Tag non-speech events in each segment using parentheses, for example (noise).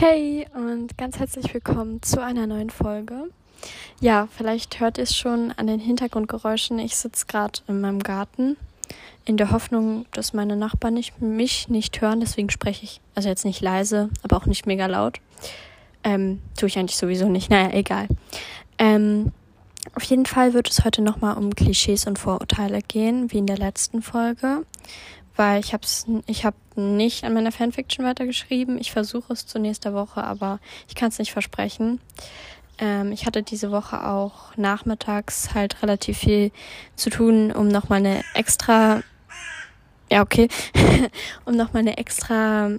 Hey und ganz herzlich willkommen zu einer neuen Folge. Ja, vielleicht hört ihr es schon an den Hintergrundgeräuschen. Ich sitze gerade in meinem Garten in der Hoffnung, dass meine Nachbarn nicht, mich nicht hören. Deswegen spreche ich, also jetzt nicht leise, aber auch nicht mega laut. Ähm, tue ich eigentlich sowieso nicht. Naja, egal. Ähm, auf jeden Fall wird es heute nochmal um Klischees und Vorurteile gehen, wie in der letzten Folge weil ich habe ich hab nicht an meiner Fanfiction weitergeschrieben. Ich versuche es zu nächster Woche, aber ich kann es nicht versprechen. Ähm, ich hatte diese Woche auch nachmittags halt relativ viel zu tun, um nochmal eine extra, ja okay, (laughs) um nochmal eine extra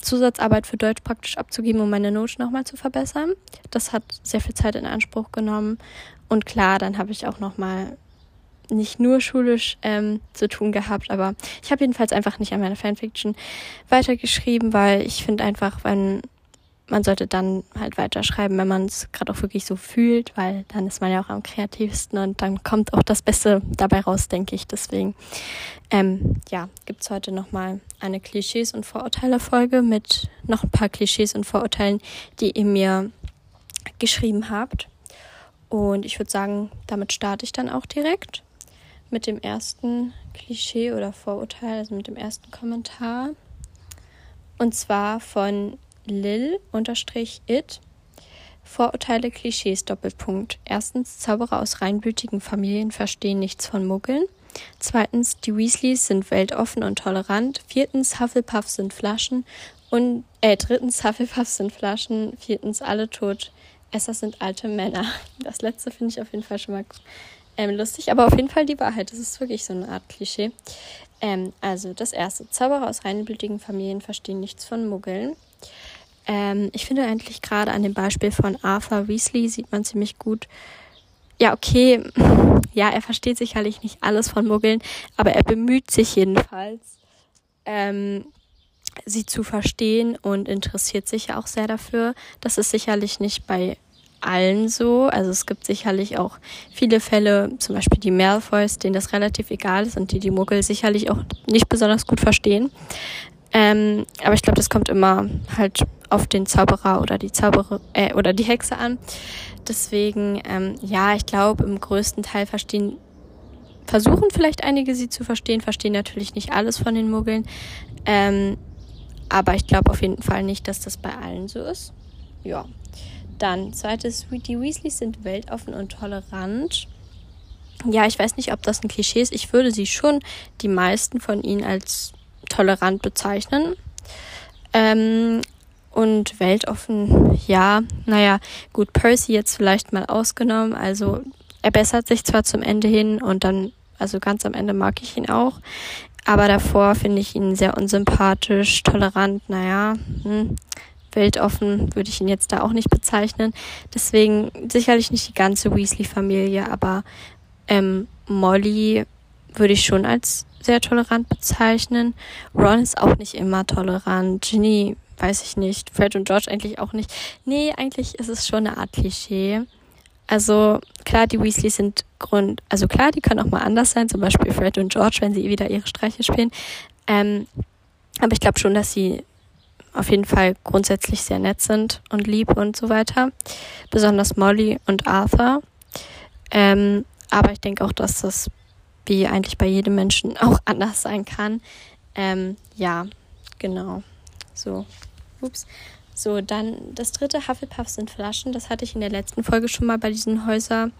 Zusatzarbeit für Deutsch praktisch abzugeben, um meine Note nochmal zu verbessern. Das hat sehr viel Zeit in Anspruch genommen. Und klar, dann habe ich auch nochmal nicht nur schulisch ähm, zu tun gehabt, aber ich habe jedenfalls einfach nicht an meiner Fanfiction weitergeschrieben, weil ich finde einfach, wenn man sollte dann halt weiterschreiben, wenn man es gerade auch wirklich so fühlt, weil dann ist man ja auch am kreativsten und dann kommt auch das Beste dabei raus, denke ich. Deswegen, ähm, ja, gibt's heute nochmal eine Klischees- und Vorurteile-Folge mit noch ein paar Klischees und Vorurteilen, die ihr mir geschrieben habt. Und ich würde sagen, damit starte ich dann auch direkt mit dem ersten Klischee oder Vorurteil, also mit dem ersten Kommentar. Und zwar von Lil-It. Vorurteile, Klischees, Doppelpunkt. Erstens, Zauberer aus reinblütigen Familien verstehen nichts von Muggeln. Zweitens, die Weasleys sind weltoffen und tolerant. Viertens, Hufflepuffs sind Flaschen. Und, äh, drittens, Hufflepuffs sind Flaschen. Viertens, alle tot. Esser sind alte Männer. Das letzte finde ich auf jeden Fall schon mal ähm, lustig, aber auf jeden Fall die Wahrheit. Das ist wirklich so eine Art Klischee. Ähm, also das erste. Zauberer aus reinblütigen Familien verstehen nichts von Muggeln. Ähm, ich finde eigentlich gerade an dem Beispiel von Arthur Weasley sieht man ziemlich gut, ja, okay, (laughs) ja, er versteht sicherlich nicht alles von Muggeln, aber er bemüht sich jedenfalls, ähm, sie zu verstehen und interessiert sich ja auch sehr dafür. Das ist sicherlich nicht bei allen so. Also es gibt sicherlich auch viele Fälle, zum Beispiel die Malfoys, denen das relativ egal ist und die die Muggel sicherlich auch nicht besonders gut verstehen. Ähm, aber ich glaube, das kommt immer halt auf den Zauberer oder die Zauberer äh, oder die Hexe an. Deswegen, ähm, ja, ich glaube, im größten Teil verstehen, versuchen vielleicht einige sie zu verstehen, verstehen natürlich nicht alles von den Muggeln. Ähm, aber ich glaube auf jeden Fall nicht, dass das bei allen so ist. Ja. Dann, zweites, die Weasleys sind weltoffen und tolerant. Ja, ich weiß nicht, ob das ein Klischee ist. Ich würde sie schon, die meisten von ihnen, als tolerant bezeichnen. Ähm, und weltoffen, ja, naja, gut, Percy jetzt vielleicht mal ausgenommen. Also er bessert sich zwar zum Ende hin und dann, also ganz am Ende mag ich ihn auch. Aber davor finde ich ihn sehr unsympathisch, tolerant, naja, hm, weltoffen würde ich ihn jetzt da auch nicht bezeichnen. Deswegen sicherlich nicht die ganze Weasley-Familie, aber ähm, Molly würde ich schon als sehr tolerant bezeichnen. Ron ist auch nicht immer tolerant. Ginny weiß ich nicht. Fred und George eigentlich auch nicht. Nee, eigentlich ist es schon eine Art Klischee. Also klar, die Weasleys sind Grund, also klar, die können auch mal anders sein, zum Beispiel Fred und George, wenn sie wieder ihre Streiche spielen. Ähm, aber ich glaube schon, dass sie auf jeden Fall grundsätzlich sehr nett sind und lieb und so weiter. Besonders Molly und Arthur. Ähm, aber ich denke auch, dass das wie eigentlich bei jedem Menschen (laughs) auch anders sein kann. Ähm, ja, genau. So. Ups. So, dann das dritte Hufflepuff sind Flaschen. Das hatte ich in der letzten Folge schon mal bei diesen Häuser,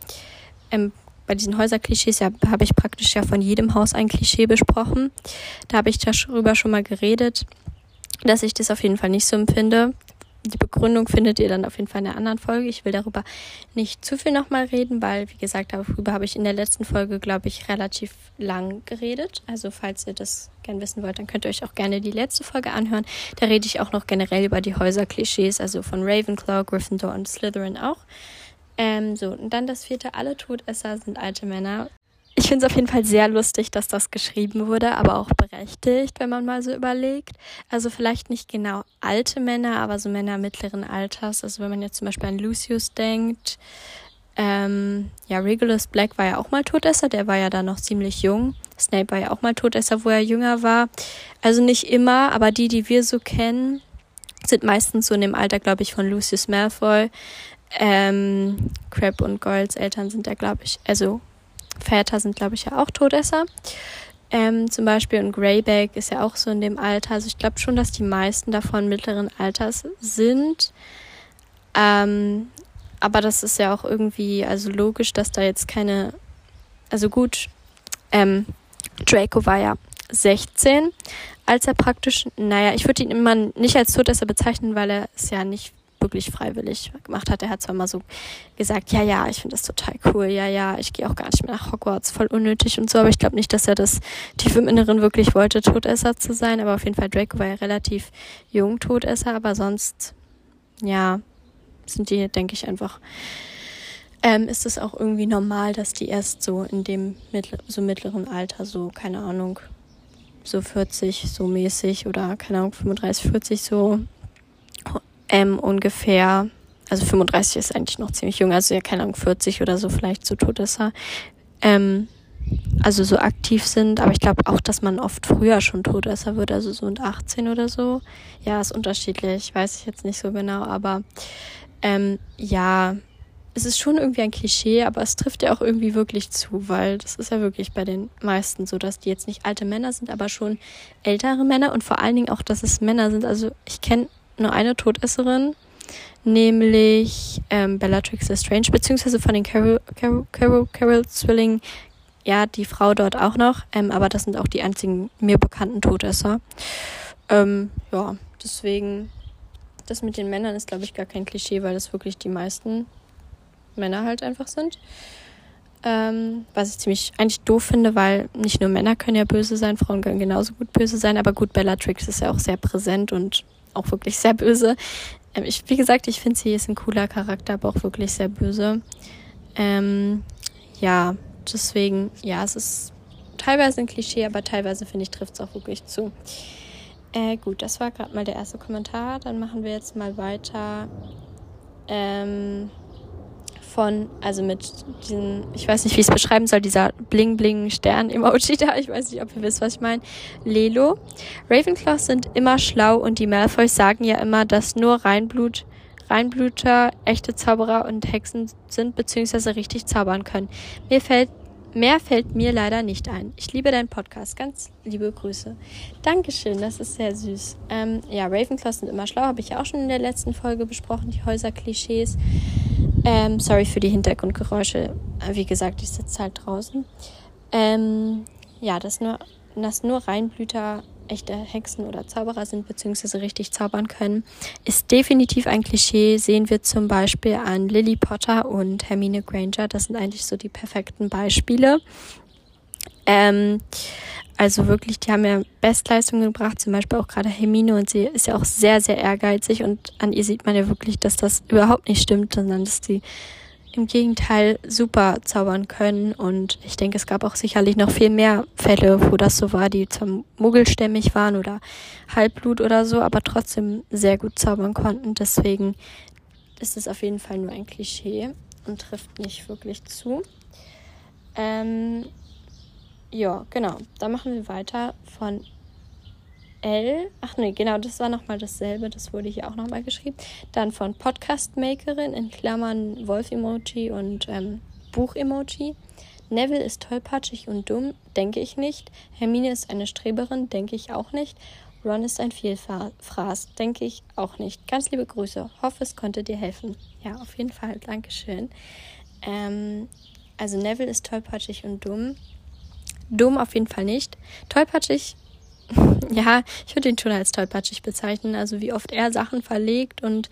ähm, bei diesen Häuserklischees ja, habe ich praktisch ja von jedem Haus ein Klischee besprochen. Da habe ich darüber schon mal geredet dass ich das auf jeden Fall nicht so empfinde. Die Begründung findet ihr dann auf jeden Fall in der anderen Folge. Ich will darüber nicht zu viel nochmal reden, weil, wie gesagt, darüber habe ich in der letzten Folge, glaube ich, relativ lang geredet. Also, falls ihr das gern wissen wollt, dann könnt ihr euch auch gerne die letzte Folge anhören. Da rede ich auch noch generell über die Häuserklischees, also von Ravenclaw, Gryffindor und Slytherin auch. Ähm, so, und dann das vierte, alle Todesser sind alte Männer. Ich finde es auf jeden Fall sehr lustig, dass das geschrieben wurde, aber auch berechtigt, wenn man mal so überlegt. Also vielleicht nicht genau alte Männer, aber so Männer mittleren Alters. Also wenn man jetzt zum Beispiel an Lucius denkt. Ähm, ja, Regulus Black war ja auch mal Todesser, der war ja da noch ziemlich jung. Snape war ja auch mal Todesser, wo er jünger war. Also nicht immer, aber die, die wir so kennen, sind meistens so in dem Alter, glaube ich, von Lucius Malfoy. Ähm, Crab und Goyles Eltern sind ja, glaube ich, also Väter sind, glaube ich, ja auch Todesser. Ähm, zum Beispiel und Greyback ist ja auch so in dem Alter. Also ich glaube schon, dass die meisten davon mittleren Alters sind. Ähm, aber das ist ja auch irgendwie, also logisch, dass da jetzt keine, also gut, ähm, Draco war ja 16, als er praktisch, naja, ich würde ihn immer nicht als Todesser bezeichnen, weil er es ja nicht wirklich freiwillig gemacht hat. Er hat zwar mal so gesagt, ja, ja, ich finde das total cool, ja, ja, ich gehe auch gar nicht mehr nach Hogwarts, voll unnötig und so, aber ich glaube nicht, dass er das tief im Inneren wirklich wollte, Todesser zu sein, aber auf jeden Fall Draco war ja relativ jung Todesser, aber sonst, ja, sind die, denke ich, einfach, ähm, ist es auch irgendwie normal, dass die erst so in dem mittler, so mittleren Alter, so, keine Ahnung, so 40, so mäßig oder, keine Ahnung, 35, 40 so ähm, ungefähr, also 35 ist eigentlich noch ziemlich jung, also ja, keine Ahnung, 40 oder so vielleicht so Todesser, ähm, also so aktiv sind, aber ich glaube auch, dass man oft früher schon Todesser wird, also so und 18 oder so. Ja, ist unterschiedlich, weiß ich jetzt nicht so genau, aber ähm, ja, es ist schon irgendwie ein Klischee, aber es trifft ja auch irgendwie wirklich zu, weil das ist ja wirklich bei den meisten so, dass die jetzt nicht alte Männer sind, aber schon ältere Männer und vor allen Dingen auch, dass es Männer sind. Also ich kenne nur eine Todesserin, nämlich ähm, Bellatrix Lestrange, beziehungsweise von den Carol, Carol, Zwilling, ja, die Frau dort auch noch, ähm, aber das sind auch die einzigen mir bekannten Todesser. Ähm, ja, deswegen, das mit den Männern ist, glaube ich, gar kein Klischee, weil das wirklich die meisten Männer halt einfach sind. Ähm, was ich ziemlich eigentlich doof finde, weil nicht nur Männer können ja böse sein, Frauen können genauso gut böse sein, aber gut, Bellatrix ist ja auch sehr präsent und auch wirklich sehr böse. Ähm, ich, wie gesagt, ich finde, sie ist ein cooler Charakter, aber auch wirklich sehr böse. Ähm, ja, deswegen, ja, es ist teilweise ein Klischee, aber teilweise finde ich, trifft es auch wirklich zu. Äh, gut, das war gerade mal der erste Kommentar. Dann machen wir jetzt mal weiter. Ähm, von, also mit diesem, ich weiß nicht, wie ich es beschreiben soll, dieser Bling-Bling-Stern-Emoji (laughs) da, ich weiß nicht, ob ihr wisst, was ich meine. Lelo. Ravenclaws sind immer schlau und die Malfoys sagen ja immer, dass nur Reinblut, Reinbluter echte Zauberer und Hexen sind, beziehungsweise richtig zaubern können. Mir fällt Mehr fällt mir leider nicht ein. Ich liebe deinen Podcast. Ganz liebe Grüße. Dankeschön, das ist sehr süß. Ähm, ja, Ravenclaws sind immer schlau, habe ich ja auch schon in der letzten Folge besprochen, die Häuserklischees. Ähm, sorry für die Hintergrundgeräusche. Wie gesagt, ich sitze halt draußen. Ähm, ja, dass nur, dass nur Reinblüter echte Hexen oder Zauberer sind, beziehungsweise richtig zaubern können, ist definitiv ein Klischee. Sehen wir zum Beispiel an Lily Potter und Hermine Granger. Das sind eigentlich so die perfekten Beispiele. Ähm, also wirklich, die haben ja Bestleistungen gebracht, zum Beispiel auch gerade Hermine und sie ist ja auch sehr, sehr ehrgeizig und an ihr sieht man ja wirklich, dass das überhaupt nicht stimmt, sondern dass sie im Gegenteil super zaubern können und ich denke, es gab auch sicherlich noch viel mehr Fälle, wo das so war, die zwar muggelstämmig waren oder Halbblut oder so, aber trotzdem sehr gut zaubern konnten. Deswegen ist es auf jeden Fall nur ein Klischee und trifft nicht wirklich zu. Ähm, ja, genau. Dann machen wir weiter von L. Ach nee, genau, das war nochmal dasselbe. Das wurde hier auch nochmal geschrieben. Dann von Podcast-Makerin in Klammern Wolf-Emoji und ähm, Buch-Emoji. Neville ist tollpatschig und dumm, denke ich nicht. Hermine ist eine Streberin, denke ich auch nicht. Ron ist ein Vielfraß, denke ich auch nicht. Ganz liebe Grüße. Hoffe, es konnte dir helfen. Ja, auf jeden Fall. Dankeschön. Ähm, also Neville ist tollpatschig und dumm. Dumm auf jeden Fall nicht. Tollpatschig, ja, ich würde ihn schon als tollpatschig bezeichnen. Also wie oft er Sachen verlegt und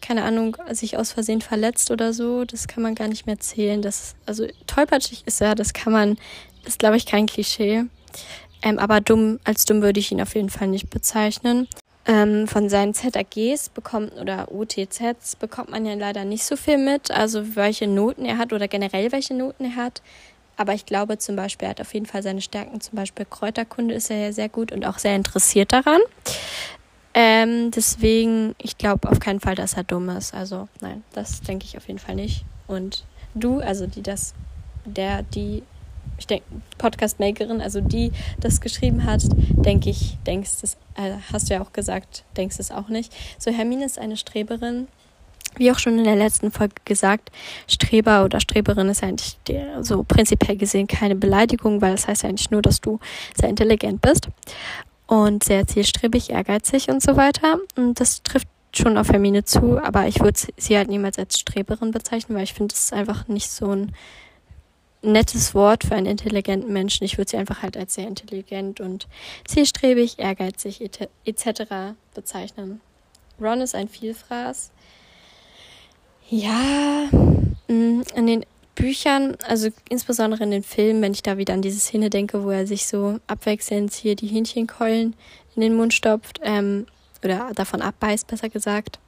keine Ahnung, sich aus Versehen verletzt oder so, das kann man gar nicht mehr zählen. Das, also tollpatschig ist er, das kann man, ist glaube ich kein Klischee. Ähm, aber dumm, als dumm würde ich ihn auf jeden Fall nicht bezeichnen. Ähm, von seinen ZAGs bekommt oder UTZs bekommt man ja leider nicht so viel mit. Also welche Noten er hat oder generell welche Noten er hat. Aber ich glaube zum Beispiel, er hat auf jeden Fall seine Stärken. Zum Beispiel Kräuterkunde ist er ja sehr gut und auch sehr interessiert daran. Ähm, deswegen, ich glaube auf keinen Fall, dass er dumm ist. Also nein, das denke ich auf jeden Fall nicht. Und du, also die das, der, die ich denke, Podcast-Makerin, also die das geschrieben hat, denke ich, denkst es, äh, hast du ja auch gesagt, denkst es auch nicht. So, Hermine ist eine Streberin, wie auch schon in der letzten Folge gesagt, Streber oder Streberin ist eigentlich der, so prinzipiell gesehen keine Beleidigung, weil das heißt ja eigentlich nur, dass du sehr intelligent bist und sehr zielstrebig, ehrgeizig und so weiter. Und das trifft schon auf Hermine zu, aber ich würde sie halt niemals als Streberin bezeichnen, weil ich finde, es ist einfach nicht so ein nettes Wort für einen intelligenten Menschen. Ich würde sie einfach halt als sehr intelligent und zielstrebig, ehrgeizig etc. bezeichnen. Ron ist ein Vielfraß. Ja, mm, in den Büchern, also insbesondere in den Filmen, wenn ich da wieder an diese Szene denke, wo er sich so abwechselnd hier die Hähnchenkeulen in den Mund stopft, ähm, oder davon abbeißt, besser gesagt.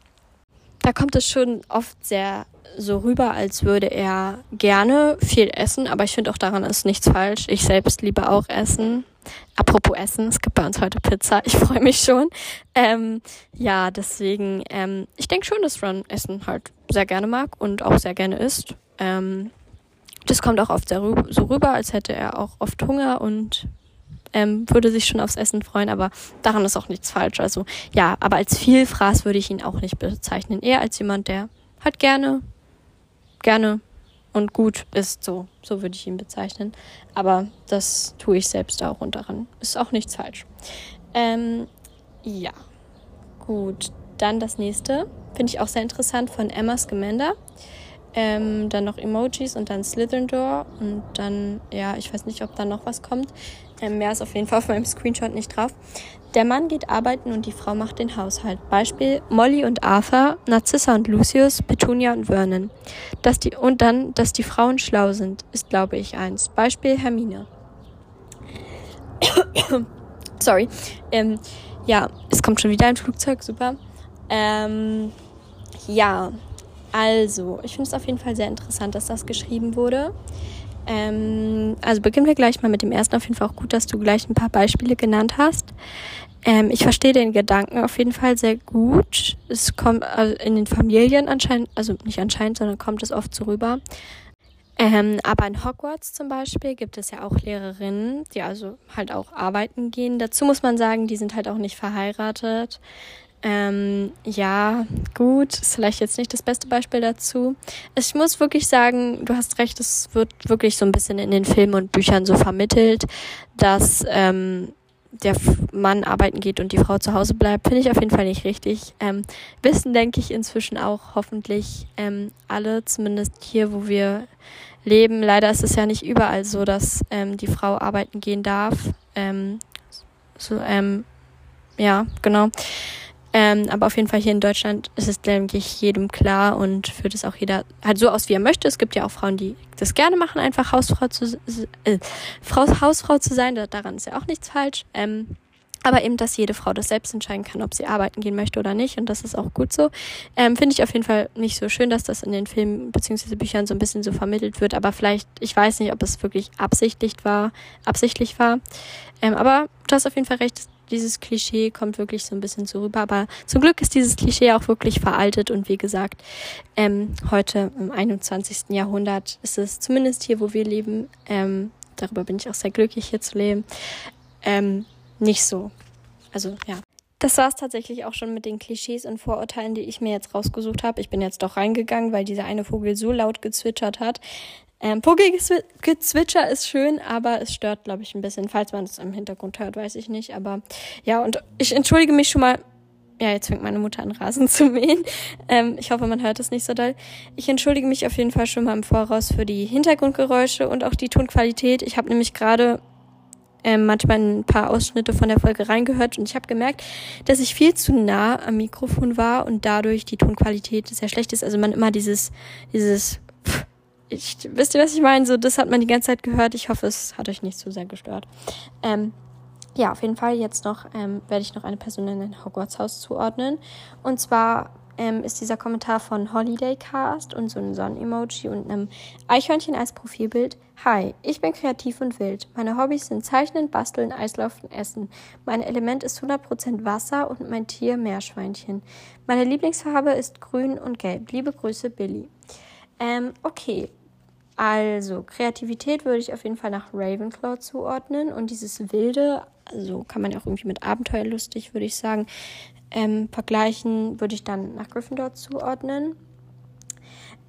Da kommt es schon oft sehr so rüber, als würde er gerne viel essen, aber ich finde auch daran ist nichts falsch. Ich selbst liebe auch Essen. Apropos Essen, es gibt bei uns heute Pizza. Ich (laughs) freue mich schon. Ähm, ja, deswegen, ähm, ich denke schon, dass Ron Essen halt sehr gerne mag und auch sehr gerne isst. Ähm, das kommt auch oft so rüber, als hätte er auch oft Hunger und ähm, würde sich schon aufs Essen freuen, aber daran ist auch nichts falsch. Also ja, aber als Vielfraß würde ich ihn auch nicht bezeichnen. Eher als jemand, der halt gerne, gerne und gut ist. So, so würde ich ihn bezeichnen. Aber das tue ich selbst auch und daran ist auch nichts falsch. Ähm, ja, gut. Dann das nächste, finde ich auch sehr interessant von Emma Scamander. Ähm, dann noch Emojis und dann Slytherin Door und dann, ja, ich weiß nicht, ob da noch was kommt. Ähm, mehr ist auf jeden Fall auf meinem Screenshot nicht drauf. Der Mann geht arbeiten und die Frau macht den Haushalt. Beispiel Molly und Arthur, Narcissa und Lucius, Petunia und Vernon. Dass die, und dann, dass die Frauen schlau sind, ist, glaube ich, eins. Beispiel Hermine. (coughs) Sorry. Ähm, ja, es kommt schon wieder ein Flugzeug, super. Ähm, ja, also, ich finde es auf jeden Fall sehr interessant, dass das geschrieben wurde. Ähm, also beginnen wir gleich mal mit dem ersten. Auf jeden Fall auch gut, dass du gleich ein paar Beispiele genannt hast. Ähm, ich verstehe den Gedanken auf jeden Fall sehr gut. Es kommt also in den Familien anscheinend, also nicht anscheinend, sondern kommt es oft so rüber. Ähm, aber in Hogwarts zum Beispiel gibt es ja auch Lehrerinnen, die also halt auch arbeiten gehen. Dazu muss man sagen, die sind halt auch nicht verheiratet. Ähm, ja, gut, ist vielleicht jetzt nicht das beste Beispiel dazu. Ich muss wirklich sagen, du hast recht, es wird wirklich so ein bisschen in den Filmen und Büchern so vermittelt, dass ähm, der Mann arbeiten geht und die Frau zu Hause bleibt, finde ich auf jeden Fall nicht richtig. Ähm, wissen, denke ich, inzwischen auch hoffentlich ähm, alle, zumindest hier, wo wir leben. Leider ist es ja nicht überall so, dass ähm, die Frau arbeiten gehen darf. Ähm, so, ähm, ja, genau. Ähm, aber auf jeden Fall hier in Deutschland ist es, denke ich, jedem klar und führt es auch jeder halt so aus, wie er möchte. Es gibt ja auch Frauen, die das gerne machen, einfach Hausfrau zu, äh, Frau, Hausfrau zu sein. Daran ist ja auch nichts falsch. Ähm, aber eben, dass jede Frau das selbst entscheiden kann, ob sie arbeiten gehen möchte oder nicht. Und das ist auch gut so. Ähm, Finde ich auf jeden Fall nicht so schön, dass das in den Filmen bzw. Büchern so ein bisschen so vermittelt wird. Aber vielleicht, ich weiß nicht, ob es wirklich absichtlich war, absichtlich war. Ähm, aber du hast auf jeden Fall recht, dieses Klischee kommt wirklich so ein bisschen so rüber. Aber zum Glück ist dieses Klischee auch wirklich veraltet und wie gesagt, ähm, heute im 21. Jahrhundert ist es zumindest hier, wo wir leben, ähm, darüber bin ich auch sehr glücklich hier zu leben, ähm, nicht so. Also ja. Das war es tatsächlich auch schon mit den Klischees und Vorurteilen, die ich mir jetzt rausgesucht habe. Ich bin jetzt doch reingegangen, weil dieser eine Vogel so laut gezwitschert hat. Ähm, Vogelgezwitscher ist schön, aber es stört, glaube ich, ein bisschen. Falls man es im Hintergrund hört, weiß ich nicht. Aber ja, und ich entschuldige mich schon mal. Ja, jetzt fängt meine Mutter an, Rasen (laughs) zu mähen. Ähm, ich hoffe, man hört es nicht so doll. Ich entschuldige mich auf jeden Fall schon mal im Voraus für die Hintergrundgeräusche und auch die Tonqualität. Ich habe nämlich gerade ähm, manchmal ein paar Ausschnitte von der Folge reingehört und ich habe gemerkt, dass ich viel zu nah am Mikrofon war und dadurch die Tonqualität sehr schlecht ist. Also man immer dieses, dieses ich, wisst ihr, was ich meine? So, das hat man die ganze Zeit gehört. Ich hoffe, es hat euch nicht zu sehr gestört. Ähm, ja, auf jeden Fall jetzt noch ähm, werde ich noch eine Person in ein Hogwarts-Haus zuordnen. Und zwar ähm, ist dieser Kommentar von Holiday Cast und so ein Sonnen-Emoji und einem Eichhörnchen als Profilbild. Hi, ich bin kreativ und wild. Meine Hobbys sind Zeichnen, Basteln, Eislaufen, Essen. Mein Element ist 100% Wasser und mein Tier Meerschweinchen. Meine Lieblingsfarbe ist grün und gelb. Liebe Grüße, Billy. Ähm, okay, Also, Kreativität würde ich auf jeden Fall nach Ravenclaw zuordnen und dieses Wilde, also kann man ja auch irgendwie mit Abenteuerlustig, würde ich sagen, ähm, vergleichen, würde ich dann nach Gryffindor zuordnen.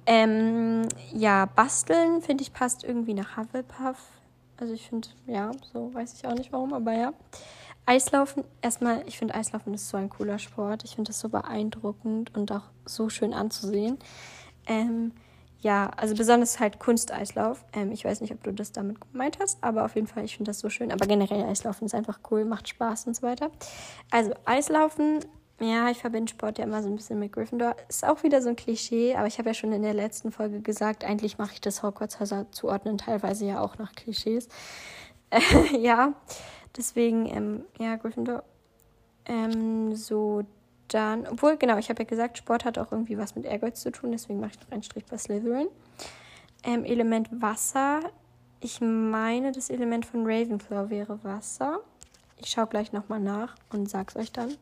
Ähm, ja, basteln finde ich passt irgendwie nach Hufflepuff. Also ich finde, ja, so weiß ich auch nicht warum, aber ja. Eislaufen, erstmal, ich finde Eislaufen ist so ein cooler Sport. Ich finde das so beeindruckend und auch so schön anzusehen. Ähm, ja, also besonders halt Kunsteislauf. Ähm, ich weiß nicht, ob du das damit gemeint hast, aber auf jeden Fall, ich finde das so schön. Aber generell Eislaufen ist einfach cool, macht Spaß und so weiter. Also Eislaufen ja, ich verbinde Sport ja immer so ein bisschen mit Gryffindor. Ist auch wieder so ein Klischee, aber ich habe ja schon in der letzten Folge gesagt, eigentlich mache ich das Hogwarts-Häuser zuordnen, teilweise ja auch nach Klischees. (laughs) Ja, deswegen, ähm, ja, Gryffindor. Ähm, so dann, obwohl, genau, ich habe ja gesagt, Sport hat auch irgendwie was mit Ehrgeiz zu tun, deswegen mache ich noch einen Strich bei Slytherin. Ähm, Element Wasser. Ich meine, das Element von Ravenclaw wäre Wasser. Ich schaue gleich nochmal nach und sag's euch dann.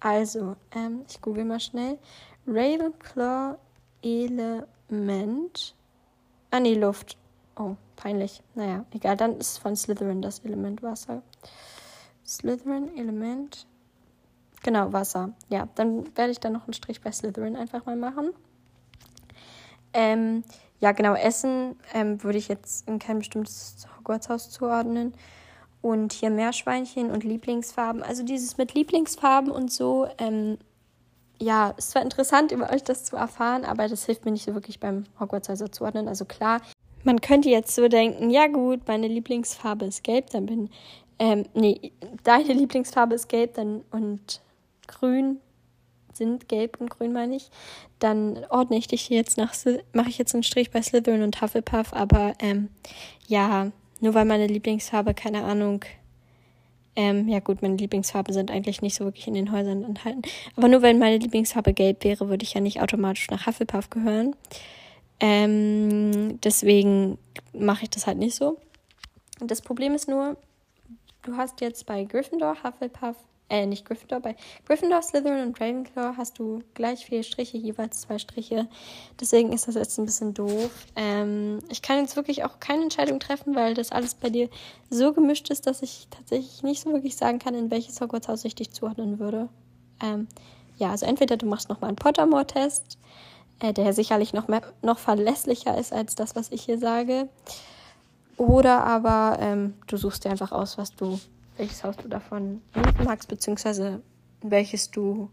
Also, ähm, ich google mal schnell. Ravenclaw Element. Ah, nee, Luft. Oh, peinlich. Naja, egal. Dann ist von Slytherin das Element Wasser. Slytherin Element. Genau, Wasser. Ja, dann werde ich dann noch einen Strich bei Slytherin einfach mal machen. Ähm, ja, genau, Essen ähm, würde ich jetzt in kein bestimmtes Hogwarts-Haus zuordnen und hier Meerschweinchen und Lieblingsfarben. Also dieses mit Lieblingsfarben und so, ähm, ja, ist zwar interessant, über euch das zu erfahren, aber das hilft mir nicht so wirklich beim Hogwarts also zuordnen. Also klar, man könnte jetzt so denken, ja gut, meine Lieblingsfarbe ist gelb, dann bin, ähm, nee, deine Lieblingsfarbe ist gelb dann und grün sind gelb und grün, meine ich, dann ordne ich dich jetzt nach, mache ich jetzt einen Strich bei Slytherin und Hufflepuff, aber ähm, ja, nur weil meine Lieblingsfarbe, keine Ahnung, ähm, ja gut, meine Lieblingsfarben sind eigentlich nicht so wirklich in den Häusern enthalten. Aber nur weil meine Lieblingsfarbe gelb wäre, würde ich ja nicht automatisch nach Hufflepuff gehören. Ähm, deswegen mache ich das halt nicht so. Das Problem ist nur, du hast jetzt bei Gryffindor, Hufflepuff, äh, nicht Gryffindor, bei Gryffindor, Slytherin und Ravenclaw hast du gleich viele Striche, jeweils zwei Striche. Deswegen ist das jetzt ein bisschen doof. Ähm, ich kann jetzt wirklich auch keine Entscheidung treffen, weil das alles bei dir so gemischt ist, dass ich tatsächlich nicht so wirklich sagen kann, in welches Hogwarts-Haus ich dich zuordnen würde. Ähm, ja, also entweder du machst nochmal einen Pottermore-Test, äh, der sicherlich noch, mehr, noch verlässlicher ist als das, was ich hier sage. Oder aber ähm, du suchst dir einfach aus, was du welches Haus du davon magst, beziehungsweise welches du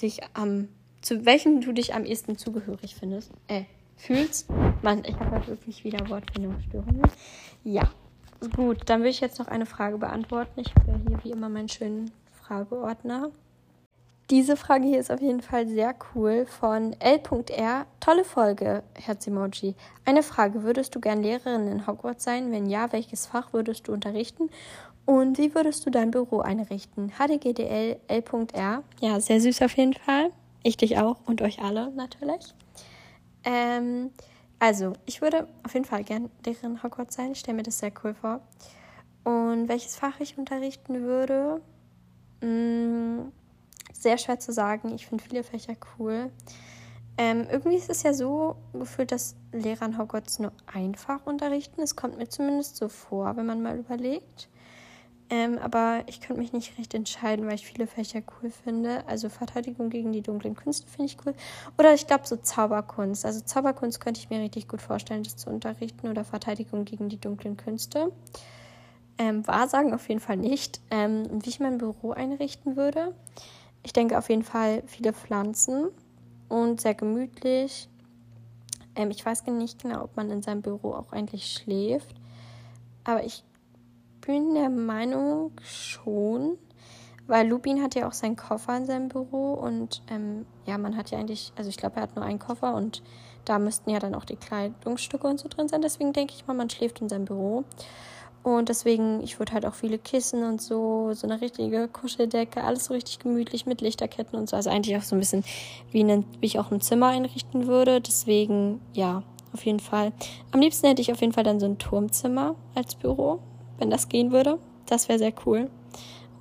dich am, zu welchem du dich am ehesten zugehörig findest, äh, fühlst. Mann, ich habe halt wirklich wieder Wortfindungsstörungen. Ja, gut, dann will ich jetzt noch eine Frage beantworten. Ich habe hier wie immer meinen schönen Frageordner. Diese Frage hier ist auf jeden Fall sehr cool von L.R. Tolle Folge, Herz-Emoji. Eine Frage, würdest du gern Lehrerin in Hogwarts sein? Wenn ja, welches Fach würdest du unterrichten? Und wie würdest du dein Büro einrichten? HDGDL L.R. Ja, sehr süß auf jeden Fall. Ich dich auch und euch alle natürlich. Ähm, also, ich würde auf jeden Fall gern Lehrerin Hogwarts sein. Ich stelle mir das sehr cool vor. Und welches Fach ich unterrichten würde? Mh, mm, sehr schwer zu sagen. Ich finde viele Fächer cool. Ähm, irgendwie ist es ja so gefühlt, dass Lehrer in Hogwarts nur einfach unterrichten. Es kommt mir zumindest so vor, wenn man mal überlegt. Ähm, aber ich könnte mich nicht recht entscheiden, weil ich viele Fächer cool finde. Also Verteidigung gegen die dunklen Künste finde ich cool. Oder ich glaube so Zauberkunst. Also Zauberkunst könnte ich mir richtig gut vorstellen, das zu unterrichten. Oder Verteidigung gegen die dunklen Künste. Ähm, Wahrsagen auf jeden Fall nicht. Ähm, wie ich mein Büro einrichten würde. Ich denke auf jeden Fall viele Pflanzen und sehr gemütlich. Ähm, ich weiß nicht genau, ob man in seinem Büro auch eigentlich schläft. Aber ich bin der Meinung schon, weil Lupin hat ja auch seinen Koffer in seinem Büro und ähm, ja, man hat ja eigentlich, also ich glaube, er hat nur einen Koffer und da müssten ja dann auch die Kleidungsstücke und so drin sein. Deswegen denke ich mal, man schläft in seinem Büro. Und deswegen, ich würde halt auch viele Kissen und so, so eine richtige Kuscheldecke, alles so richtig gemütlich mit Lichterketten und so. Also eigentlich auch so ein bisschen, wie, ein, wie ich auch ein Zimmer einrichten würde. Deswegen, ja, auf jeden Fall. Am liebsten hätte ich auf jeden Fall dann so ein Turmzimmer als Büro wenn das gehen würde. Das wäre sehr cool.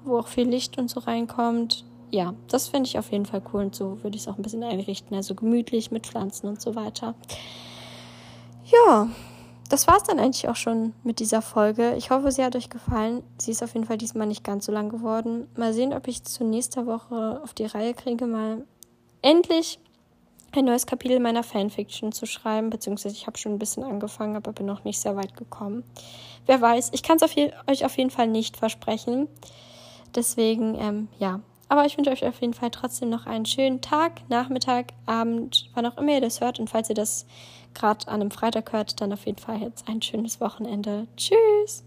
Wo auch viel Licht und so reinkommt. Ja, das finde ich auf jeden Fall cool und so würde ich es auch ein bisschen einrichten. Also gemütlich mit Pflanzen und so weiter. Ja, das war es dann eigentlich auch schon mit dieser Folge. Ich hoffe, sie hat euch gefallen. Sie ist auf jeden Fall diesmal nicht ganz so lang geworden. Mal sehen, ob ich zu nächster Woche auf die Reihe kriege, mal endlich ein neues Kapitel meiner Fanfiction zu schreiben, beziehungsweise ich habe schon ein bisschen angefangen, aber bin noch nicht sehr weit gekommen. Wer weiß, ich kann es euch auf jeden Fall nicht versprechen. Deswegen, ähm, ja. Aber ich wünsche euch auf jeden Fall trotzdem noch einen schönen Tag, Nachmittag, Abend, wann auch immer ihr das hört. Und falls ihr das gerade an einem Freitag hört, dann auf jeden Fall jetzt ein schönes Wochenende. Tschüss!